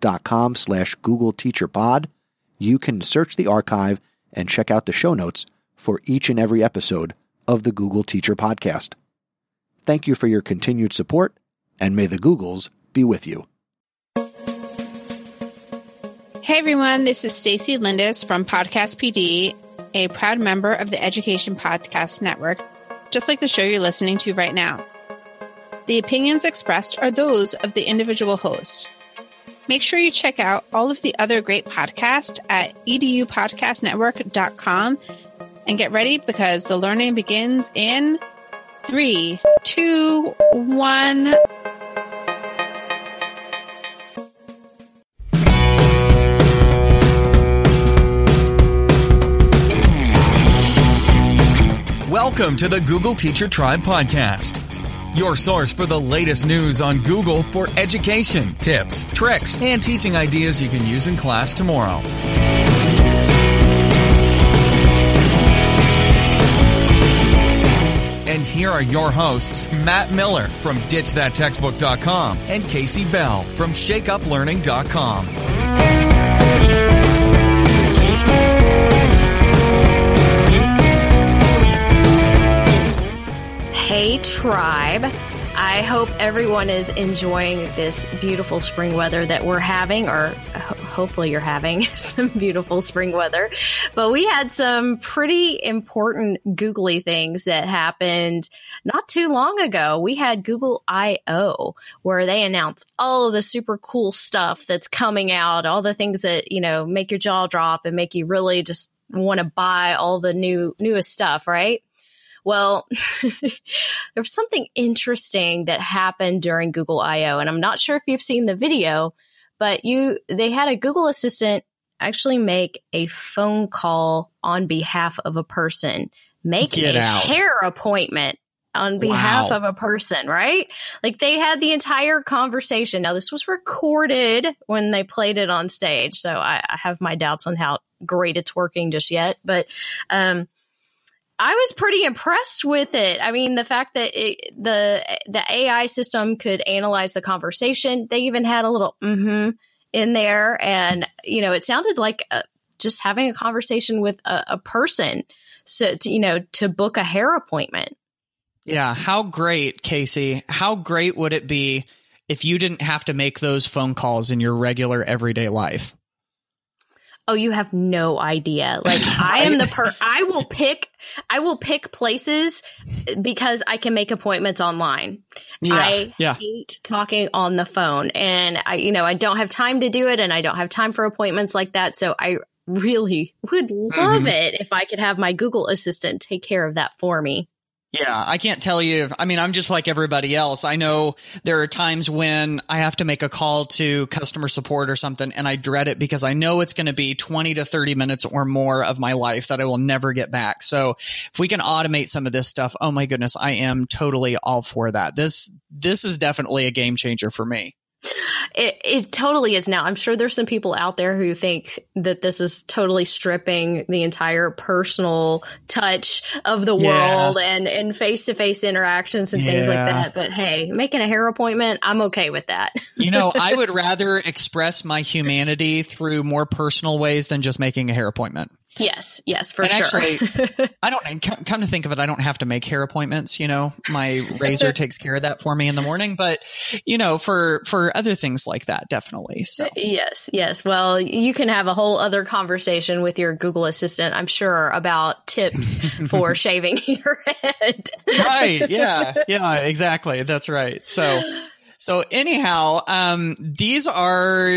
chrisnesi.com slash Google Teacher Pod, you can search the archive and check out the show notes for each and every episode of the Google Teacher Podcast. Thank you for your continued support, and may the Googles be with you. Hey everyone, this is Stacey Lindis from Podcast PD, a proud member of the Education Podcast Network, just like the show you're listening to right now. The opinions expressed are those of the individual host. Make sure you check out all of the other great podcasts at edupodcastnetwork.com and get ready because the learning begins in three, two, one. Welcome to the Google Teacher Tribe podcast, your source for the latest news on Google for education, tips, tricks, and teaching ideas you can use in class tomorrow. And here are your hosts, Matt Miller from DitchThatTextbook.com and Kasey Bell from ShakeUpLearning.com. Hey, tribe. I hope everyone is enjoying this beautiful spring weather that we're having, or ho- hopefully you're having some beautiful spring weather. But we had some pretty important googly things that happened not too long ago. We had Google I/O, where they announced all of the super cool stuff that's coming out, all the things that, you know, make your jaw drop and make you really just want to buy all the new, newest stuff, right? Well, there was something interesting that happened during Google I/O, and I'm not sure if you've seen the video, but you they had a Google Assistant actually make a phone call on behalf of a person, make Get a out. hair appointment on behalf Wow. of a person, right? Like they had the entire conversation. Now this was recorded when they played it on stage, so I, I have my doubts on how great it's working just yet, but um I was pretty impressed with it. I mean, the fact that it, the the AI system could analyze the conversation. They even had a little mm-hmm in there, and you know, it sounded like uh, just having a conversation with a, a person. So, to, you know, to book a hair appointment. Yeah, how great, Kasey. How great would it be if you didn't have to make those phone calls in your regular everyday life? Oh, you have no idea. Like I am the per I will pick I will pick places because I can make appointments online. Yeah, I yeah. hate talking on the phone and I you know, I don't have time to do it and I don't have time for appointments like that, so I really would love Mhm. it if I could have my Google assistant take care of that for me. Yeah, I can't tell you. I mean, I'm just like everybody else. I know there are times when I have to make a call to customer support or something and I dread it because I know it's going to be 20 to 30 minutes or more of my life that I will never get back. So if we can automate some of this stuff, oh my goodness, I am totally all for that. This, this is definitely a game changer for me. It, it totally is now. I'm sure there's some people out there who think that this is totally stripping the entire personal touch of the Yeah. world and and face to face interactions and things like that. But hey, making a hair appointment, I'm okay with that. You know, I would rather express my humanity through more personal ways than just making a hair appointment. Yes, yes, for And sure. actually, I don't, come come to think of it, I don't have to make hair appointments. You know, my razor takes care of that for me in the morning, but you know, for, for other things like that, definitely. So Yes, yes. Well, you can have a whole other conversation with your Google Assistant, I'm sure, about tips for shaving your head. right. Yeah. Yeah, exactly. That's right. So, so anyhow, um, these are,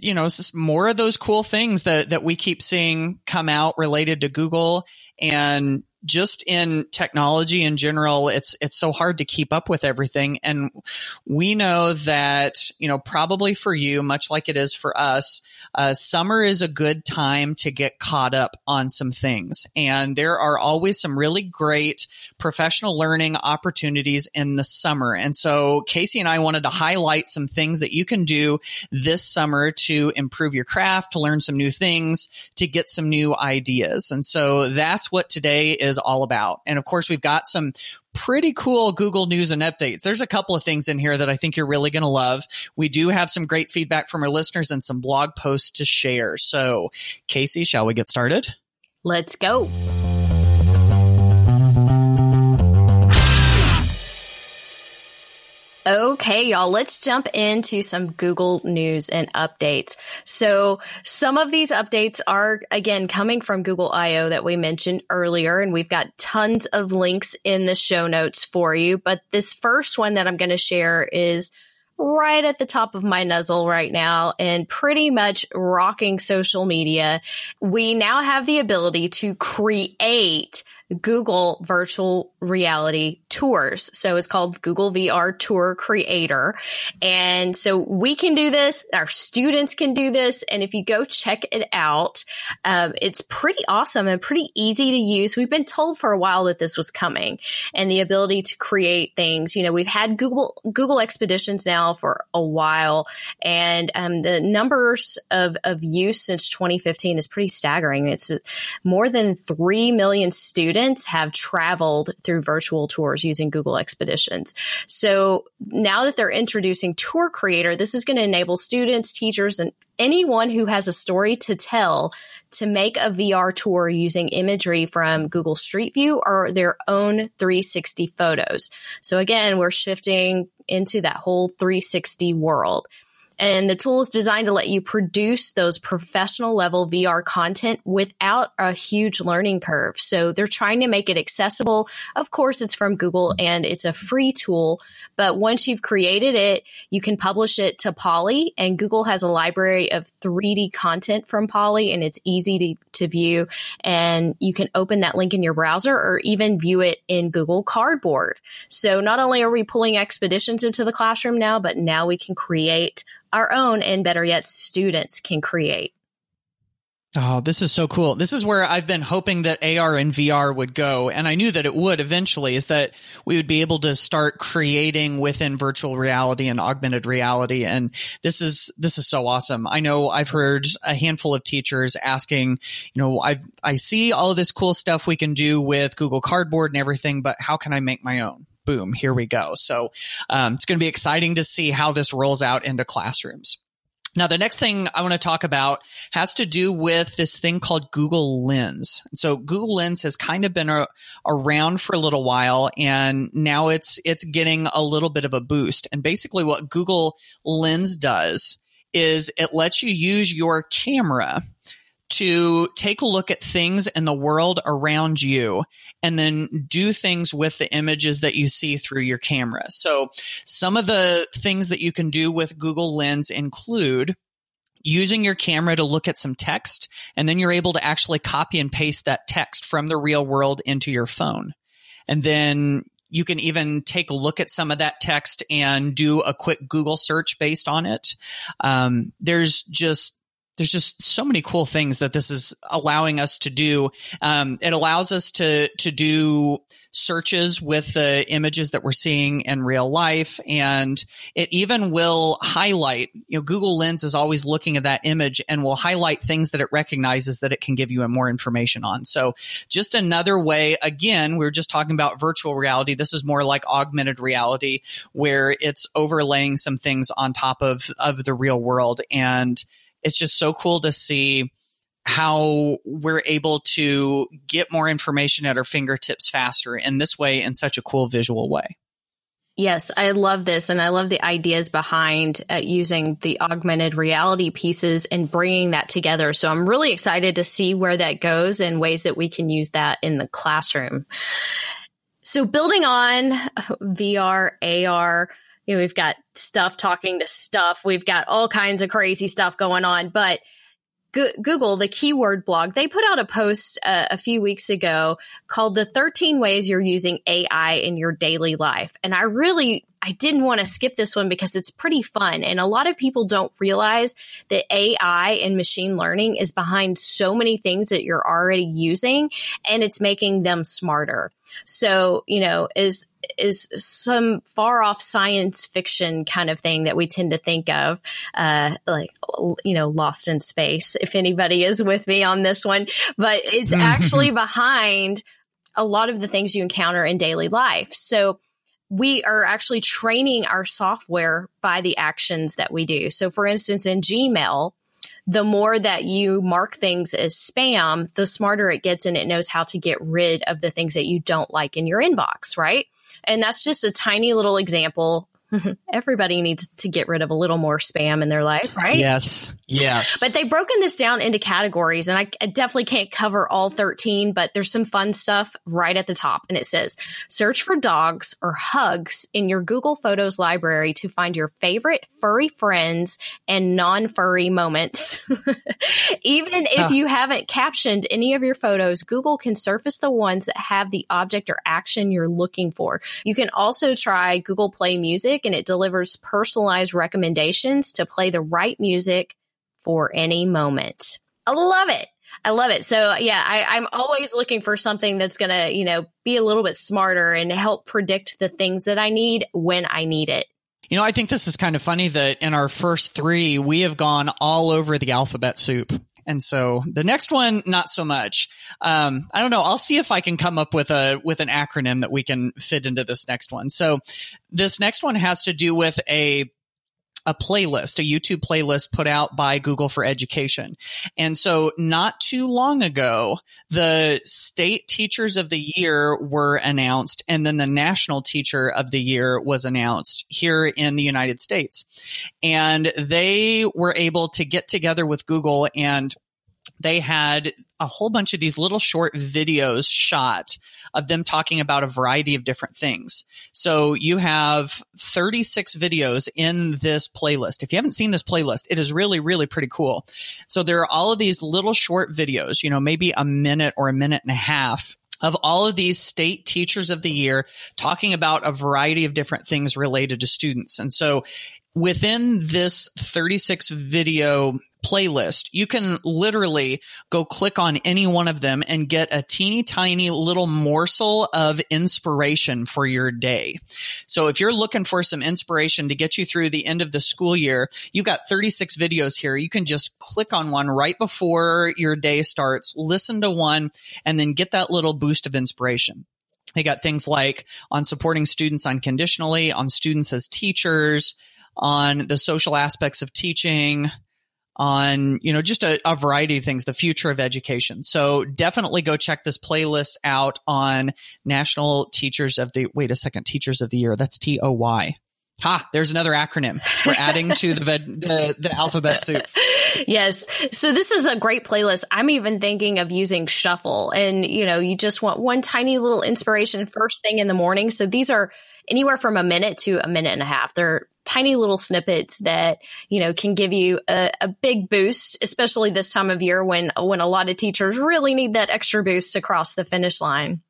you know, more of those cool things that, that we keep seeing come out related to Google. And, just in technology in general, it's it's so hard to keep up with everything. And we know that you know probably for you, much like it is for us, uh, summer is a good time to get caught up on some things. And there are always some really great professional learning opportunities in the summer. And so Kasey and I wanted to highlight some things that you can do this summer to improve your craft, to learn some new things, to get some new ideas. And so that's what today is all about. And of course, we've got some pretty cool Google News and updates. There's a couple of things in here that I think you're really going to love. We do have some great feedback from our listeners and some blog posts to share. So, Kasey, shall we get started? Let's go. Okay, y'all, let's jump into some Google news and updates. So some of these updates are again coming from Google I/O that we mentioned earlier, and we've got tons of links in the show notes for you. But this first one that I'm going to share is right at the top of my Nuzzel right now and pretty much rocking social media. We now have the ability to create Google virtual reality tours. So it's called Google VR Tour Creator. And so we can do this. Our students can do this. And if you go check it out, um, it's pretty awesome and pretty easy to use. We've been told for a while that this was coming and the ability to create things. You know, we've had Google, Google expeditions now for a while and, um, the numbers of, of use since 2015 is pretty staggering. It's more than 3 million students have traveled through virtual tours using Google Expeditions. So now that they're introducing Tour Creator, this is going to enable students, teachers, and anyone who has a story to tell to make a VR tour using imagery from Google Street View or their own 360 photos. So again, we're shifting into that whole 360 world. And the tool is designed to let you produce those professional level VR content without a huge learning curve. So they're trying to make it accessible. Of course, it's from Google and it's a free tool, but once you've created it, you can publish it to Poly and Google has a library of 3D content from Poly and it's easy to, to view and you can open that link in your browser or even view it in Google Cardboard. So not only are we pulling expeditions into the classroom now, but now we can create our own and better yet, students can create. Oh, this is so cool. This is where I've been hoping that AR and VR would go. And I knew that it would eventually is that we would be able to start creating within virtual reality and augmented reality. And this is, this is so awesome. I know I've heard a handful of teachers asking, you know, I, I see all of this cool stuff we can do with Google Cardboard and everything, but how can I make my own? Boom, here we go. So um, it's going to be exciting to see how this rolls out into classrooms. Now, the next thing I want to talk about has to do with this thing called Google Lens. So Google Lens has kind of been a, around for a little while and now it's, it's getting a little bit of a boost. And basically what Google Lens does is it lets you use your camera to take a look at things in the world around you and then do things with the images that you see through your camera. So some of the things that you can do with Google Lens include using your camera to look at some text and then you're able to actually copy and paste that text from the real world into your phone. And then you can even take a look at some of that text and do a quick Google search based on it. Um, there's just there's just so many cool things that this is allowing us to do. Um, it allows us to to do searches with the images that we're seeing in real life, and it even will highlight. You know, Google Lens is always looking at that image and will highlight things that it recognizes that it can give you more information on. So, just another way. Again, we are just talking about virtual reality. This is more like augmented reality, where it's overlaying some things on top of of the real world and it's just so cool to see how we're able to get more information at our fingertips faster in this way in such a cool visual way. Yes, I love this. And I love the ideas behind uh, using the augmented reality pieces and bringing that together. So I'm really excited to see where that goes and ways that we can use that in the classroom. So building on VR, AR, you know, we've got stuff talking to stuff. We've got all kinds of crazy stuff going on, but Google, the keyword blog, they put out a post uh, a few weeks ago called The 13 Ways You're Using AI in Your Daily Life. And I really, I didn't want to skip this one because it's pretty fun. And a lot of people don't realize that AI and machine learning is behind so many things that you're already using and it's making them smarter. So, you know, is is some far off science fiction kind of thing that we tend to think of, uh, like, you know, lost in space, if anybody is with me on this one, but it's actually behind a lot of the things you encounter in daily life. So, we are actually training our software by the actions that we do. So, for instance, in Gmail, the more that you mark things as spam, the smarter it gets and it knows how to get rid of the things that you don't like in your inbox, right? And that's just a tiny little example Everybody needs to get rid of a little more spam in their life, right? Yes. Yes. But they've broken this down into categories, and I, I, definitely can't cover all 13, but there's some fun stuff right at the top. And it says search for dogs or hugs in your Google Photos library to find your favorite furry friends and non furry moments. Even if ah. you haven't captioned any of your photos, Google can surface the ones that have the object or action you're looking for. You can also try Google Play Music music and it delivers personalized recommendations to play the right music for any moment. I love it. I love it. So yeah, I, am always looking for something that's to, you know, be a little bit smarter and help predict the things that I need when I need it. You know, I think this is kind of funny that in our first three, we have gone all over the alphabet soup. And so the next one, not so much. Um, I don't know. I'll see if I can come up with a with an acronym that we can fit into this next one. So this next one has to do with a a playlist, a YouTube playlist put out by Google for Education. And so not too long ago, the state teachers of the year were announced and then the national teacher of the year was announced here in the United States. And they were able to get together with Google and they had a whole bunch of these little short videos shot of them talking about a variety of different things. So you have 36 videos in this playlist. If you haven't seen this playlist, it is really, really pretty cool. So there are all of these little short videos, you know, maybe a minute or a minute and a half of all of these state teachers of the year talking about a variety of different things related to students. And so within this 36 video playlist. You can literally go click on any one of them and get a teeny tiny little morsel of inspiration for your day. So if you're looking for some inspiration to get you through the end of the school year, you've got 36 videos here. You can just click on one right before your day starts, listen to one, and then get that little boost of inspiration. They got things like on supporting students unconditionally, on students as teachers, on the social aspects of teaching, on, you know, just a, a, variety of things, the future of education. So definitely go check this playlist out on National Teachers of the, wait a second, Teachers of the Year. That's T O Y. Ha, there's another acronym. We're adding to the, the, the alphabet soup. Yes. So this is a great playlist. I'm even thinking of using shuffle and, you know, you just want one tiny little inspiration first thing in the morning. So these are anywhere from a minute to a minute and a half. They're tiny little snippets that you know can give you a, a, big boost especially this time of year when when a lot of teachers really need that extra boost to cross the finish line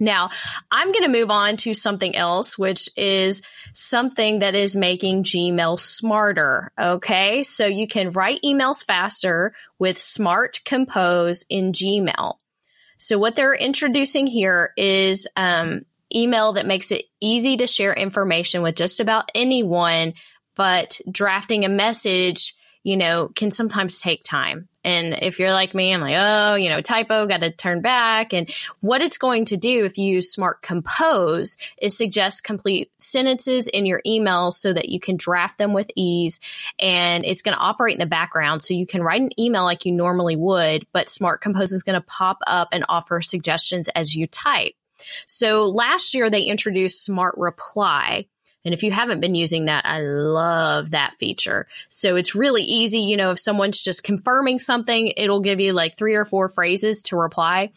now, I'm going to move on to something else, which is something that is making Gmail smarter. Okay. So you can write emails faster with Smart Compose in Gmail. So what they're introducing here is um, email that makes it easy to share information with just about anyone, but drafting a message, you know, can sometimes take time. And if you're like me, I'm like, oh, you know, typo, got to turn back. And what it's going to do if you use Smart Compose is suggest complete sentences in your email so that you can draft them with ease. And it's going to operate in the background. So you can write an email like you normally would, but Smart Compose is going to pop up and offer suggestions as you type. So last year they introduced Smart Reply. And if you haven't been using that, I love that feature. So it's really easy. You know, if someone's just confirming something, it'll give you like three or four phrases to reply.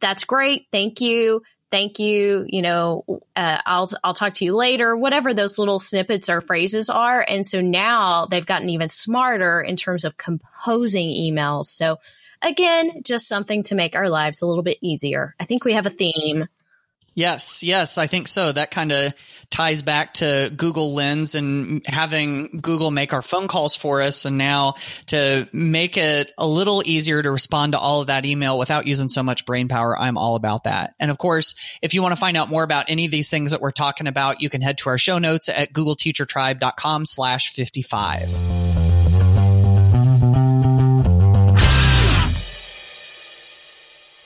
That's great. Thank you. thank you, you know, uh, I'll, I'll talk to you later, whatever those little snippets or phrases are. And so now they've gotten even smarter in terms of composing emails. So again, just something to make our lives a little bit easier. I think we have a theme. Yes, yes, I think so. That kind of ties back to Google Lens and having Google make our phone calls for us. And now to make it a little easier to respond to all of that email without using so much brain power, I'm all about that. And of course, if you want to find out more about any of these things that we're talking about, you can head to our show notes at googleteachertribe.com slash 55.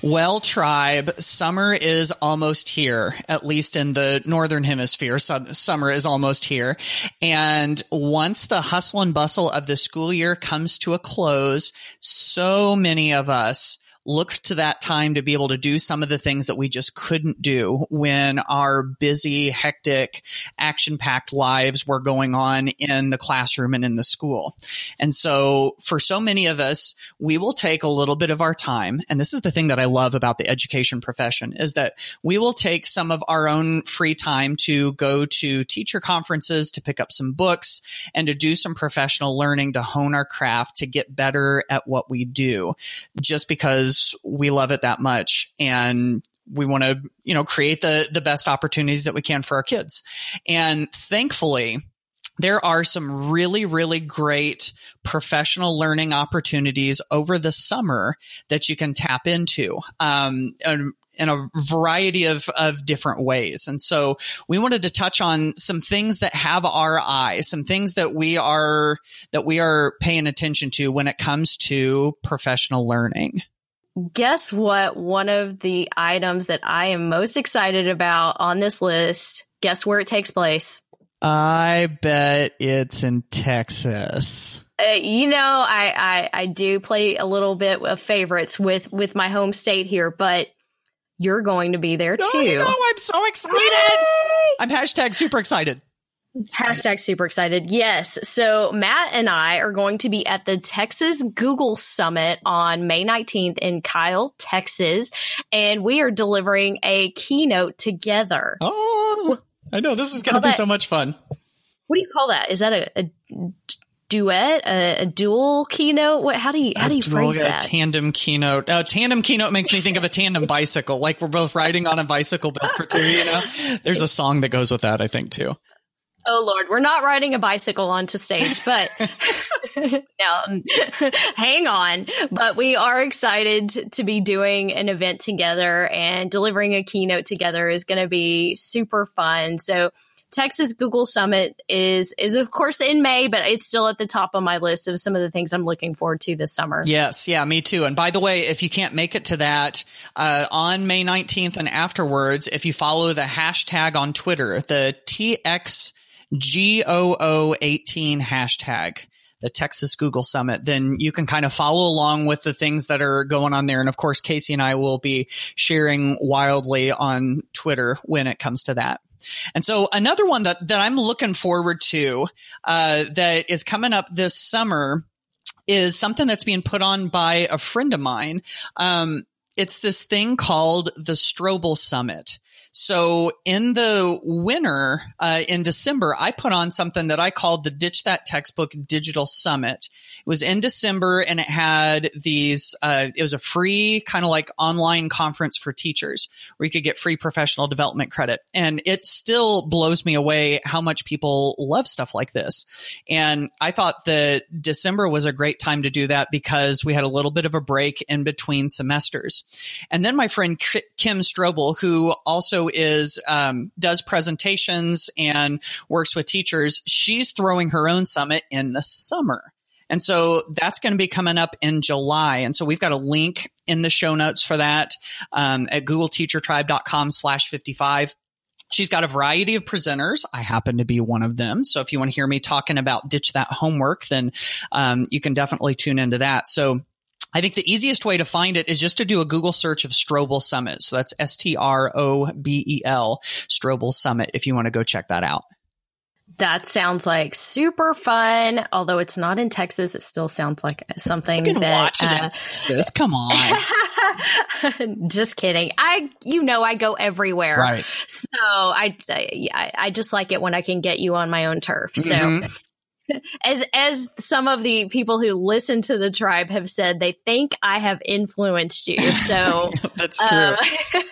Well, tribe, summer is almost here, at least in the northern hemisphere. Summer is almost here. And once the hustle and bustle of the school year comes to a close, so many of us look to that time to be able to do some of the things that we just couldn't do when our busy, hectic, action packed lives were going on in the classroom and in the school. And so for so many of us, we will take a little bit of our time. And this is the thing that I love about the education profession is that we will take some of our own free time to go to teacher conferences, to pick up some books and to do some professional learning to hone our craft to get better at what we do just because because we love it that much and we want to, you know, create the, the best opportunities that we can for our kids. And thankfully, there are some really, really great professional learning opportunities over the summer that you can tap into. Um, in a variety of, of different ways. And so we wanted to touch on some things that have our eye, some things that we are, that we are paying attention to when it comes to professional learning guess what? One of the items that I am most excited about on this list, guess where it takes place? I bet it's in Texas. Uh, you know, I, I, I do play a little bit of favorites with with my home state here, but you're going to be there too. Oh, I'm so excited! Yay! I'm hashtag super excited. Hashtag super excited. Yes. So Matt and I are going to be at the Texas Google Summit on May 19th in Kyle, Texas, and we are delivering a keynote together. Oh, I know. This is going to be so much fun. What do you call that? Is that a, a duet, a, a, dual keynote? What? How do you how do you dual, phrase that? tandem keynote. Uh, tandem keynote makes me think of a tandem bicycle, like we're both riding on a bicycle built for two. You know, there's a song that goes with that. I think too. Oh Lord, we're not riding a bicycle onto stage, but now hang on. But we are excited to be doing an event together and delivering a keynote together is going to be super fun. So Texas Google Summit is is of course in May, but it's still at the top of my list of some of the things I'm looking forward to this summer. Yes, yeah, me too. And by the way, if you can't make it to that uh, on May 19th and afterwards, if you follow the hashtag on Twitter, the TX GOO18 hashtag, the Texas Google Summit, then you can kind of follow along with the things that are going on there. And of course, Kasey and I will be sharing wildly on Twitter when it comes to that. And so another one that, that I'm looking forward to, uh, that is coming up this summer is something that's being put on by a friend of mine. Um, it's this thing called the Strobel Summit. So in the winter, uh, in December, I put on something that I called the Ditch That Textbook Digital Summit. It was in December and it had these, uh, it was a free kind of like online conference for teachers where you could get free professional development credit. And it still blows me away how much people love stuff like this. And I thought that December was a great time to do that because we had a little bit of a break in between semesters. And then my friend Kim Strobel, who is um, does presentations and works with teachers. She's throwing her own summit in the summer. And so that's going to be coming up in July. And so we've got a link in the show notes for that um, at googleteachertribe.com slash 55. She's got a variety of presenters. I happen to be one of them. So if you want to hear me talking about ditch that homework, then um, you can definitely tune into that. So I think the easiest way to find it is just to do a Google search of Strobel Summit. So that's S T R O B E L, Strobel Summit, if you want to go check that out. That sounds like super fun. Although it's not in Texas, it still sounds like something You can that. watch uh, this, come on. just kidding. I, you know, I go everywhere. right. So I, I, I just like it when I can get you on my own turf. So Mhm. As as some of the people who listen to the tribe have said, they think I have influenced you. So That's true. um,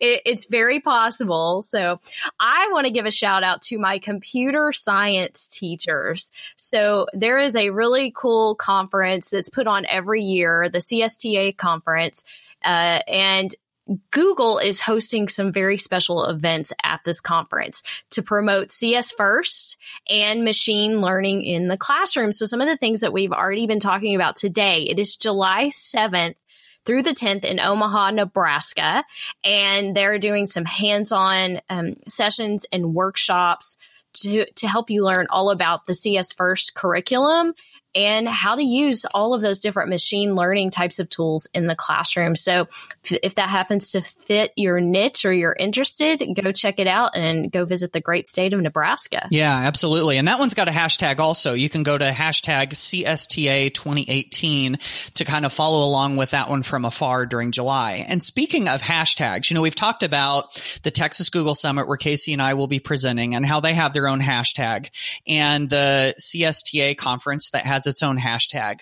it, it's very possible. So I want to give a shout out to my computer science teachers. So there is a really cool conference that's put on every year, the CSTA conference. Uh, and Google is hosting some very special events at this conference to promote CS First and machine learning in the classroom. So some of the things that we've already been talking about today, it is July 7th through the 10th in Omaha, Nebraska. And they're doing some hands on um, sessions and workshops to, to help you learn all about the CS First curriculum and how to use all of those different machine learning types of tools in the classroom. So if, that happens to fit your niche or you're interested, go check it out and go visit the great state of Nebraska. Yeah, absolutely. And that one's got a hashtag also. You can go to hashtag CSTA 2018 to kind of follow along with that one from afar during July. And speaking of hashtags, you know, we've talked about the Texas Google Summit where Kasey and I will be presenting and how they have their own hashtag and the CSTA conference that has its own hashtag.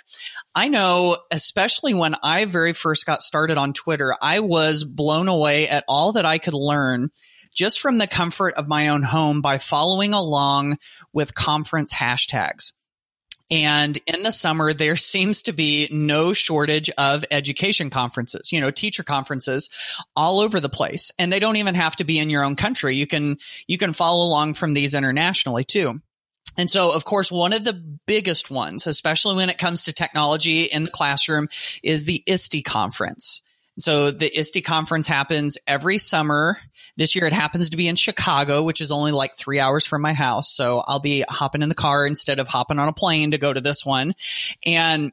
I know, especially when I very first got started on Twitter, I was blown away at all that I could learn just from the comfort of my own home by following along with conference hashtags. And in the summer, there seems to be no shortage of education conferences, you know, teacher conferences all over the place. And they don't even have to be in your own country. You can, you can follow along from these internationally too. And so, of course, one of the biggest ones, especially when it comes to technology in the classroom, is the ISTE conference. So the ISTE conference happens every summer. This year it happens to be in Chicago, which is only like three hours from my house. So I'll be hopping in the car instead of hopping on a plane to go to this one. And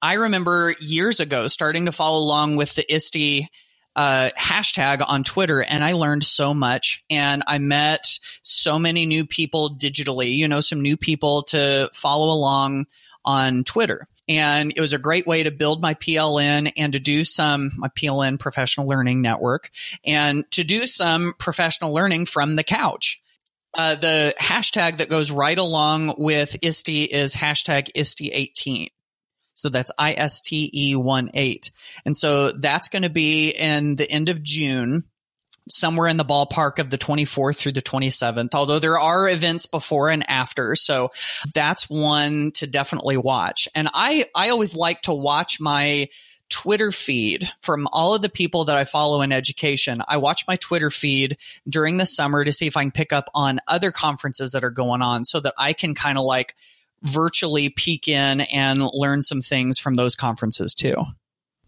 I remember years ago starting to follow along with the ISTE uh, hashtag on Twitter and I learned so much and I met so many new people digitally, you know, some new people to follow along on Twitter. And it was a great way to build my PLN and to do some, my PLN professional learning network and to do some professional learning from the couch. Uh, the hashtag that goes right along with ISTE is hashtag ISTE18. So that's I-S-T-E 1 8. And so that's going to be in the end of June, somewhere in the ballpark of the 24th through the 27th, although there are events before and after. So that's one to definitely watch. And I, I always like to watch my Twitter feed from all of the people that I follow in education. I watch my Twitter feed during the summer to see if I can pick up on other conferences that are going on so that I can kind of like virtually peek in and learn some things from those conferences too.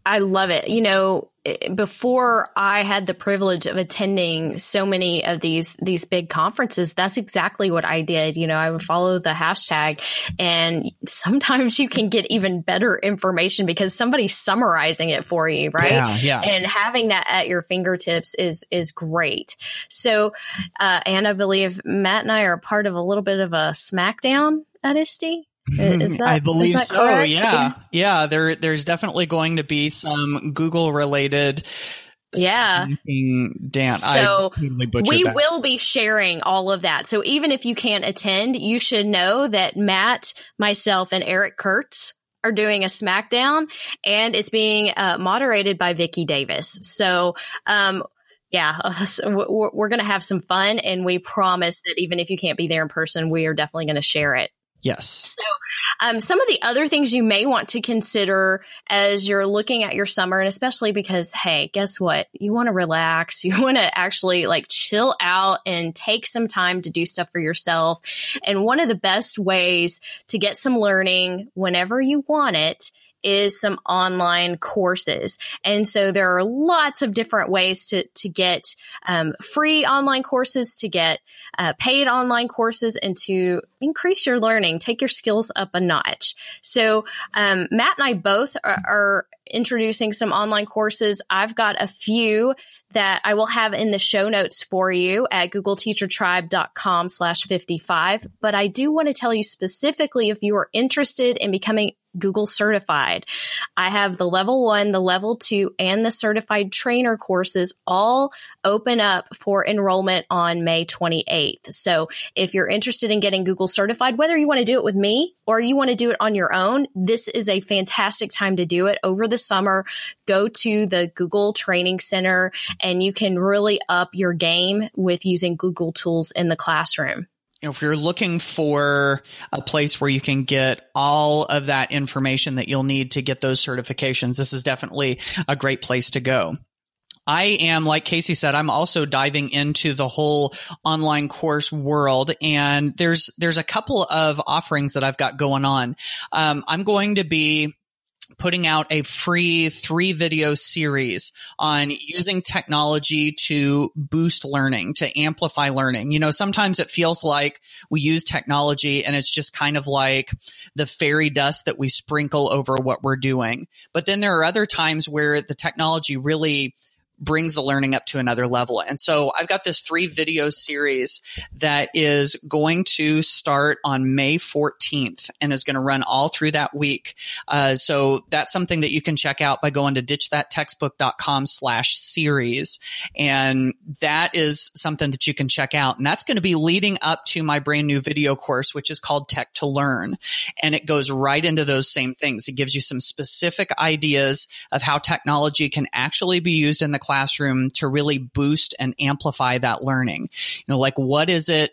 I love it. You know, before I had the privilege of attending so many of these these big conferences, that's exactly what I did. You know, I would follow the hashtag and sometimes you can get even better information because somebody's summarizing it for you, right? Yeah, yeah. And having that at your fingertips is is great. So, uh, and I believe Matt and I are part of a little bit of a smackdown at ISTE. Is that, I believe is that so. correct? Yeah. Yeah. There, there's definitely going to be some Google related. Yeah. Dan. So I totally butchered we that. will be sharing all of that. So even if you can't attend, you should know that Matt, myself, and Eric Curts are doing a SmackDown, and it's being uh, moderated by Vicki Davis. So. Um, yeah, uh, so we're, we're going to have some fun, and we promise that even if you can't be there in person, we are definitely going to share it. Yes. So, um, some of the other things you may want to consider as you're looking at your summer, and especially because, hey, guess what? You want to relax. You want to actually like chill out and take some time to do stuff for yourself. And one of the best ways to get some learning whenever you want it is some online courses. And so there are lots of different ways to, to get um, free online courses, to get uh, paid online courses, and to increase your learning, take your skills up a notch. So um, Matt and I both are, are introducing some online courses. I've got a few that I will have in the show notes for you at googleteachertribe.com slash 55. But I do want to tell you specifically if you are interested in becoming Google certified. I have the level one, the level two, and the certified trainer courses all open up for enrollment on May 28th. So if you're interested in getting Google certified, whether you want to do it with me or you want to do it on your own, this is a fantastic time to do it over the summer. Go to the Google Training Center and you can really up your game with using Google tools in the classroom if you're looking for a place where you can get all of that information that you'll need to get those certifications, this is definitely a great place to go. I am, like Kasey said, I'm also diving into the whole online course world and there's, there's a couple of offerings that I've got going on. Um, I'm going to be putting out a free three video series on using technology to boost learning, to amplify learning. You know, sometimes it feels like we use technology and it's just kind of like the fairy dust that we sprinkle over what we're doing. But then there are other times where the technology really brings the learning up to another level. And so I've got this three video series that is going to start on May 14th and is going to run all through that week. Uh, so that's something that you can check out by going to ditchthattextbook.com slash series. And that is something that you can check out. And that's going to be leading up to my brand new video course, which is called Tech to Learn. And it goes right into those same things. It gives you some specific ideas of how technology can actually be used in the classroom to really boost and amplify that learning? You know, like what is it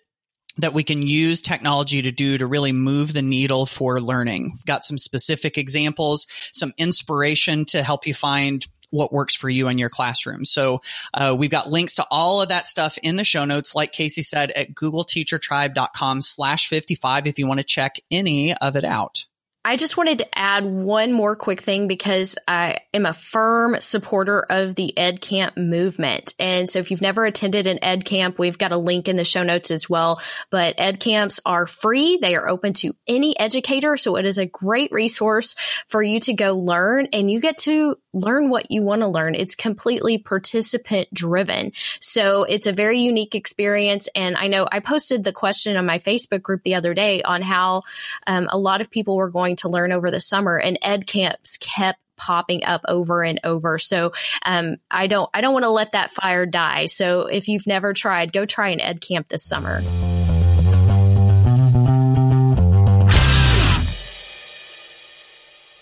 that we can use technology to do to really move the needle for learning. We've got some specific examples, some inspiration to help you find what works for you in your classroom. So uh, we've got links to all of that stuff in the show notes, like Kasey said, at googleteachertribe.com slash 55 if you want to check any of it out. I just wanted to add one more quick thing because I am a firm supporter of the Ed Camp movement. And so if you've never attended an Ed Camp, we've got a link in the show notes as well. But Ed Camps are free. They are open to any educator. So it is a great resource for you to go learn and you get to learn what you want to learn. It's completely participant driven. So it's a very unique experience. And I know I posted the question on my Facebook group the other day on how um, a lot of people were going to learn over the summer and ed camps kept popping up over and over. So um, I don't I don't want to let that fire die. So if you've never tried, go try an ed camp this summer.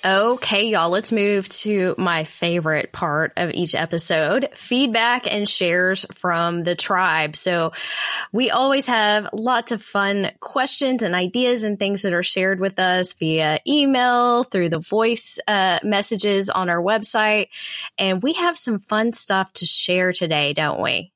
Okay, y'all, let's move to my favorite part of each episode feedback and shares from the tribe. So, we always have lots of fun questions and ideas and things that are shared with us via email, through the voice uh, messages on our website. And we have some fun stuff to share today, don't we?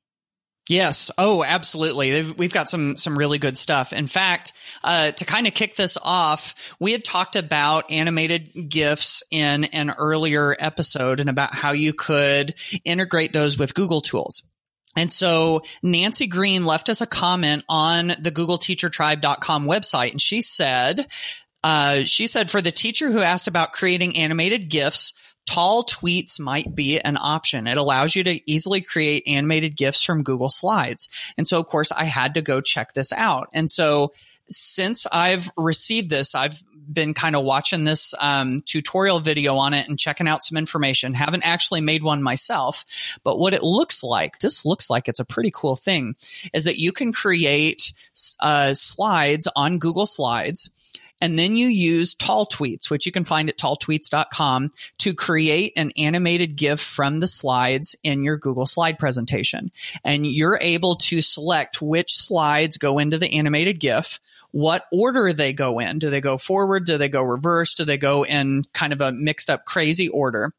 Yes. Oh, absolutely. We've got some some really good stuff. In fact, uh, to kind of kick this off, we had talked about animated GIFs in an earlier episode and about how you could integrate those with Google tools. And so Nancy Green left us a comment on the googleteachertribe.com website and she said, uh, she said for the teacher who asked about creating animated GIFs, tall tweets might be an option. It allows you to easily create animated GIFs from Google Slides. And so, of course, I had to go check this out. And so, since I've received this, I've been kind of watching this um, tutorial video on it and checking out some information. Haven't actually made one myself, but what it looks like, this looks like it's a pretty cool thing, is that you can create uh, slides on Google Slides and then you use tall tweets, which you can find at talltweets.com to create an animated GIF from the slides in your Google slide presentation. And you're able to select which slides go into the animated GIF, what order they go in. Do they go forward? Do they go reverse? Do they go in kind of a mixed up crazy order?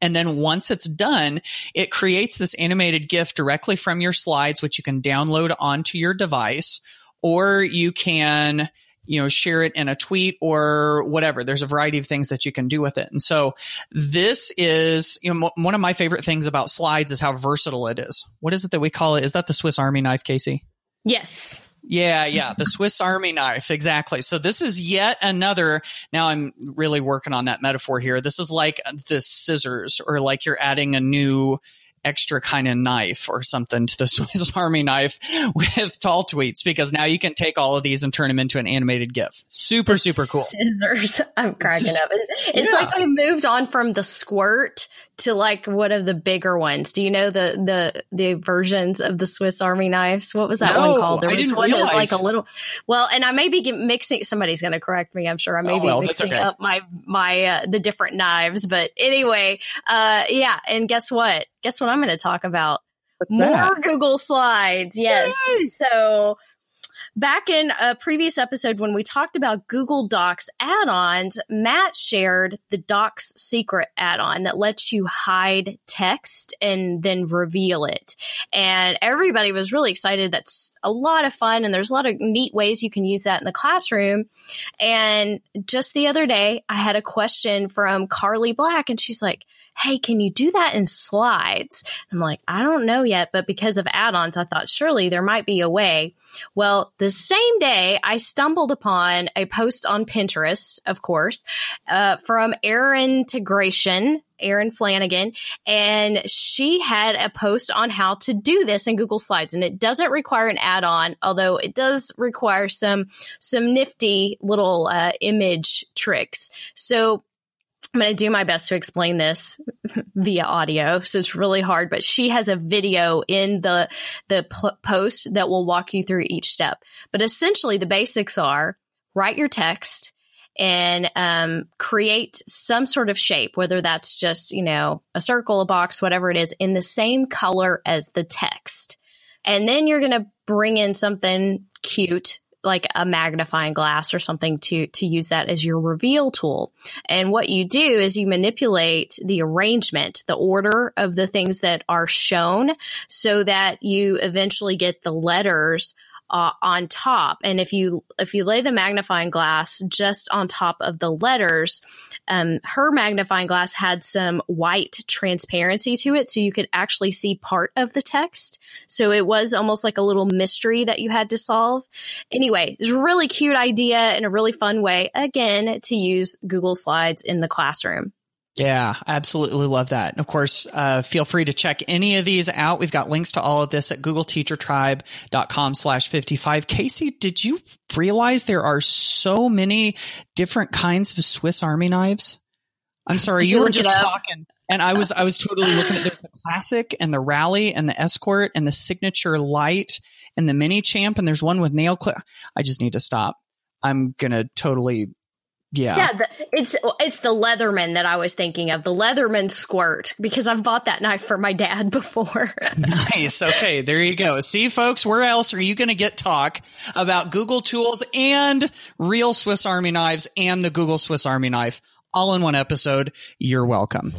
And then once it's done, it creates this animated GIF directly from your slides, which you can download onto your device, or you can you know, share it in a tweet or whatever. There's a variety of things that you can do with it. And so this is, you know, one of my favorite things about slides is how versatile it is. What is it that we call it? Is that the Swiss Army knife, Kasey? Yes. Yeah, yeah, the Swiss Army knife, exactly. So this is yet another. Now I'm really working on that metaphor here. This is like the scissors, or like you're adding a new extra kind of knife or something to the Swiss Army knife with tall tweets because now you can take all of these and turn them into an animated GIF. Super, super cool. Scissors. I'm cracking up. It's Yeah. like we moved on from the squirt to like one of the bigger ones. Do you know the the the versions of the Swiss Army knives? What was that No, one called? There was one that was like a little. Well, and I may be mixing. Somebody's going to correct me. I'm sure I may Oh, be well, mixing okay. up my my uh, the different knives. But anyway, uh, yeah. And guess what? Guess what? I'm going to talk about What's more Google Slides. Yes. So back in a previous episode when we talked about Google Docs add-ons, Matt shared the Docs secret add-on that lets you hide text and then reveal it. And everybody was really excited. That's a lot of fun and there's a lot of neat ways you can use that in the classroom. And just the other day, I had a question from Carly Black and she's like, Hey, can you do that in slides? I'm like, I don't know yet, but because of add ons, I thought surely there might be a way. Well, the same day, I stumbled upon a post on Pinterest, of course, uh, from Erin Integration, Erin Flanagan, and she had a post on how to do this in Google Slides. And it doesn't require an add on, although it does require some some nifty little uh, image tricks. So I'm going to do my best to explain this via audio, so it's really hard. But she has a video in the the post that will walk you through each step. But essentially, the basics are write your text and um, create some sort of shape, whether that's just you know a circle, a box, whatever it is, in the same color as the text. And then you're going to bring in something cute like a magnifying glass or something to to use that as your reveal tool. And what you do is you manipulate the arrangement, the order of the things that are shown so that you eventually get the letters uh, on top. And if you if you lay the magnifying glass just on top of the letters, um, her magnifying glass had some white transparency to it, so you could actually see part of the text. So it was almost like a little mystery that you had to solve. Anyway, it's a really cute idea and a really fun way, again, to use Google Slides in the classroom. Yeah, absolutely love that. And of course, uh, feel free to check any of these out. We've got links to all of this at googleteachertribe.com slash 55. Kasey, did you realize there are so many different kinds of Swiss Army knives? I'm sorry, you you were just talking and I was, I was totally looking at there's the classic and the rally and the escort and the signature light and the mini champ. And there's one with nail clip. I just need to stop. I'm going to totally, yeah. Yeah, the, it's it's the Leatherman that I was thinking of, the Leatherman squirt, because I've bought that knife for my dad before. Nice. Okay, there you go. See, folks, where else are you going to get talk about Google tools and real Swiss Army knives and the Google Swiss Army knife all in one episode? You're welcome.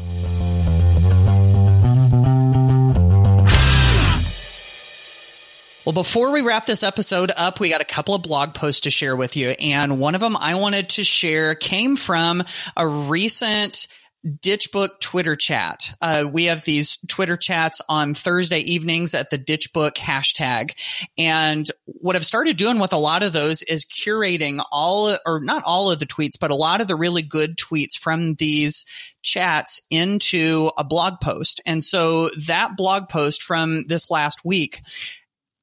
Well, before we wrap this episode up, we got a couple of blog posts to share with you. And one of them I wanted to share came from a recent Ditchbook Twitter chat. Uh, we have these Twitter chats on Thursday evenings at the Ditchbook hashtag. And what I've started doing with a lot of those is curating all, or not all of the tweets, but a lot of the really good tweets from these chats into a blog post. And so that blog post from this last week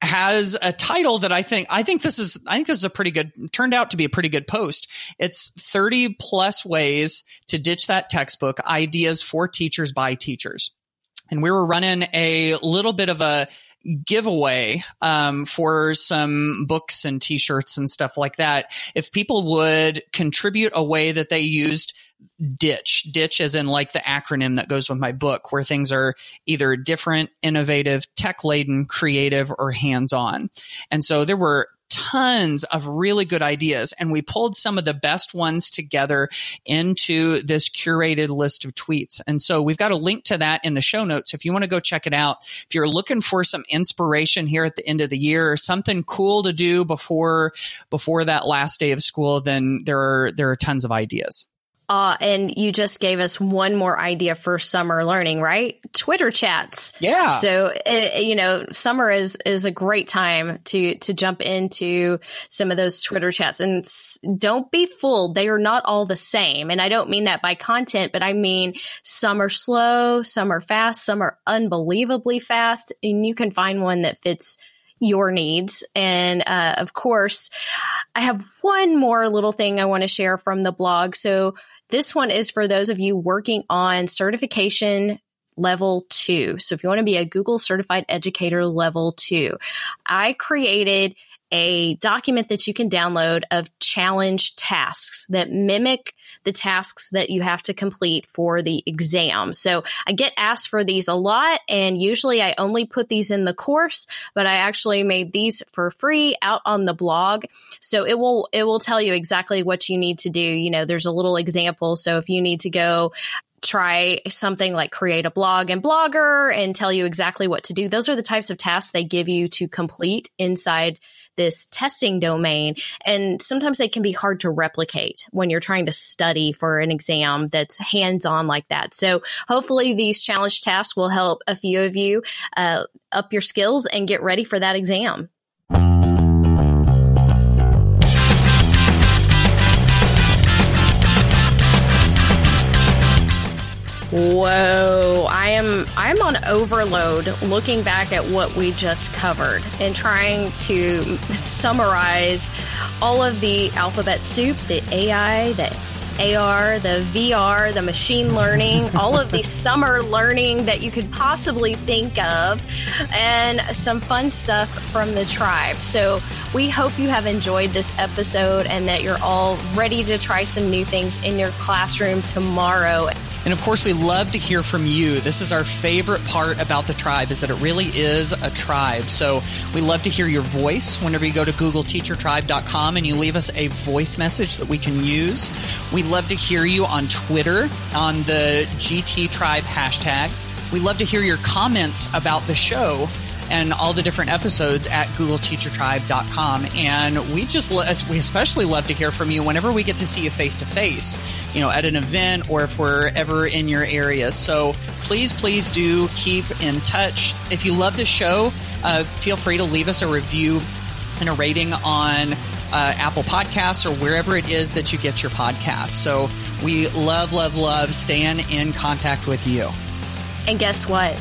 has a title that I think I think this is I think this is a pretty good turned out to be a pretty good post. It's 30 plus ways to ditch that textbook ideas for teachers by teachers. And we were running a little bit of a giveaway um, for some books and t-shirts and stuff like that. If people would contribute a way that they used ditch. Ditch as in like the acronym that goes with my book where things are either different innovative tech laden creative or hands on and so there were tons of really good ideas and we pulled some of the best ones together into this curated list of tweets. And so we've got a link to that in the show notes if you want to go check it out. If you're looking for some inspiration here at the end of the year or something cool to do before before that last day of school then there are there are tons of ideas Uh, and you just gave us one more idea for summer learning, right? Twitter chats. Yeah. So, uh, you know, summer is, is a great time to, to jump into some of those Twitter chats and s- don't be fooled. They are not all the same. And I don't mean that by content, but I mean some are slow, some are fast, some are unbelievably fast. And you can find one that fits your needs. And uh, of course, I have one more little thing I want to share from the blog. So this one is for those of you working on certification level two. So if you want to be a Google certified educator level two, I created a document that you can download of challenge tasks that mimic the tasks that you have to complete for the exam. So I get asked for these a lot and usually I only put these in the course, but I actually made these for free out on the blog. So it will, it will tell you exactly what you need to do. You know, there's a little example. So if you need to go try something like create a blog and blogger and tell you exactly what to do. Those are the types of tasks they give you to complete inside this testing domain. And sometimes they can be hard to replicate when you're trying to study for an exam that's hands on like that. So hopefully these challenge tasks will help a few of you uh, up your skills and get ready for that exam. Whoa, I am I'm on overload looking back at what we just covered and trying to summarize all of the alphabet soup, the AI, the AR, the VR, the machine learning, all of the summer learning that you could possibly think of, and some fun stuff from the tribe. So, we hope you have enjoyed this episode and that you're all ready to try some new things in your classroom tomorrow. And of course, we love to hear from you. This is our favorite part about the tribe is that it really is a tribe. So we love to hear your voice whenever you go to googleteachertribe.com and you leave us a voice message that we can use. We love to hear you on Twitter on the GT Tribe hashtag. We love to hear your comments about the show and all the different episodes at googleteachertribe.com. And we just, we especially love to hear from you whenever we get to see you face to face, you know, at an event or if we're ever in your area. So please, please do keep in touch. If you love the show, uh, feel free to leave us a review and a rating on uh, Apple Podcasts or wherever it is that you get your podcasts. So we love, love, love staying in contact with you. And guess what?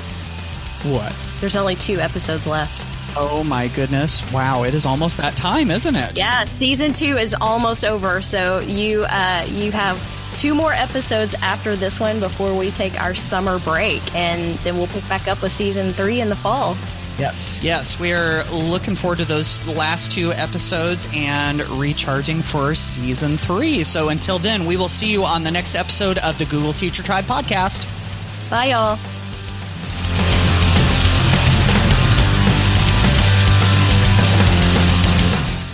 What? There's only two episodes left. Oh my goodness. Wow, it is almost that time, isn't it? Yeah, season 2 is almost over. So you uh you have two more episodes after this one before we take our summer break and then we'll pick back up with season 3 in the fall. Yes, yes. We are looking forward to those last two episodes and recharging for season three. So until then, we will see you on the next episode of the Google Teacher Tribe podcast. Bye, y'all.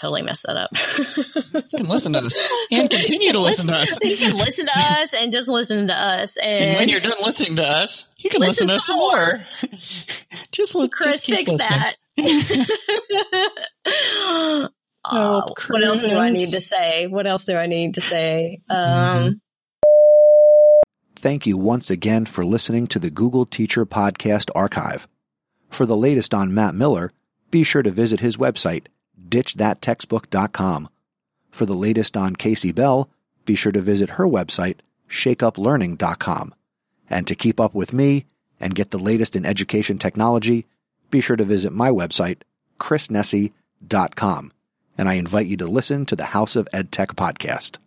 Totally messed that up. you can listen to us and continue to listen, listen, to us. You can listen to us and just listen to us. And, and when you're done listening to us, you can listen, listen to us some more. more. just let Chris just keep fix listening. that. oh, what else do I need to say? What else do I need to say? Um, Thank you once again for listening to the Google Teacher Podcast Archive. For the latest on Matt Miller, be sure to visit his website, ditchthattextbook.com. For the latest on Kasey Bell, be sure to visit her website, shakeuplearning.com. And to keep up with me and get the latest in education technology, be sure to visit my website, chrisnesi.com. And I invite you to listen to the House of EdTech podcast.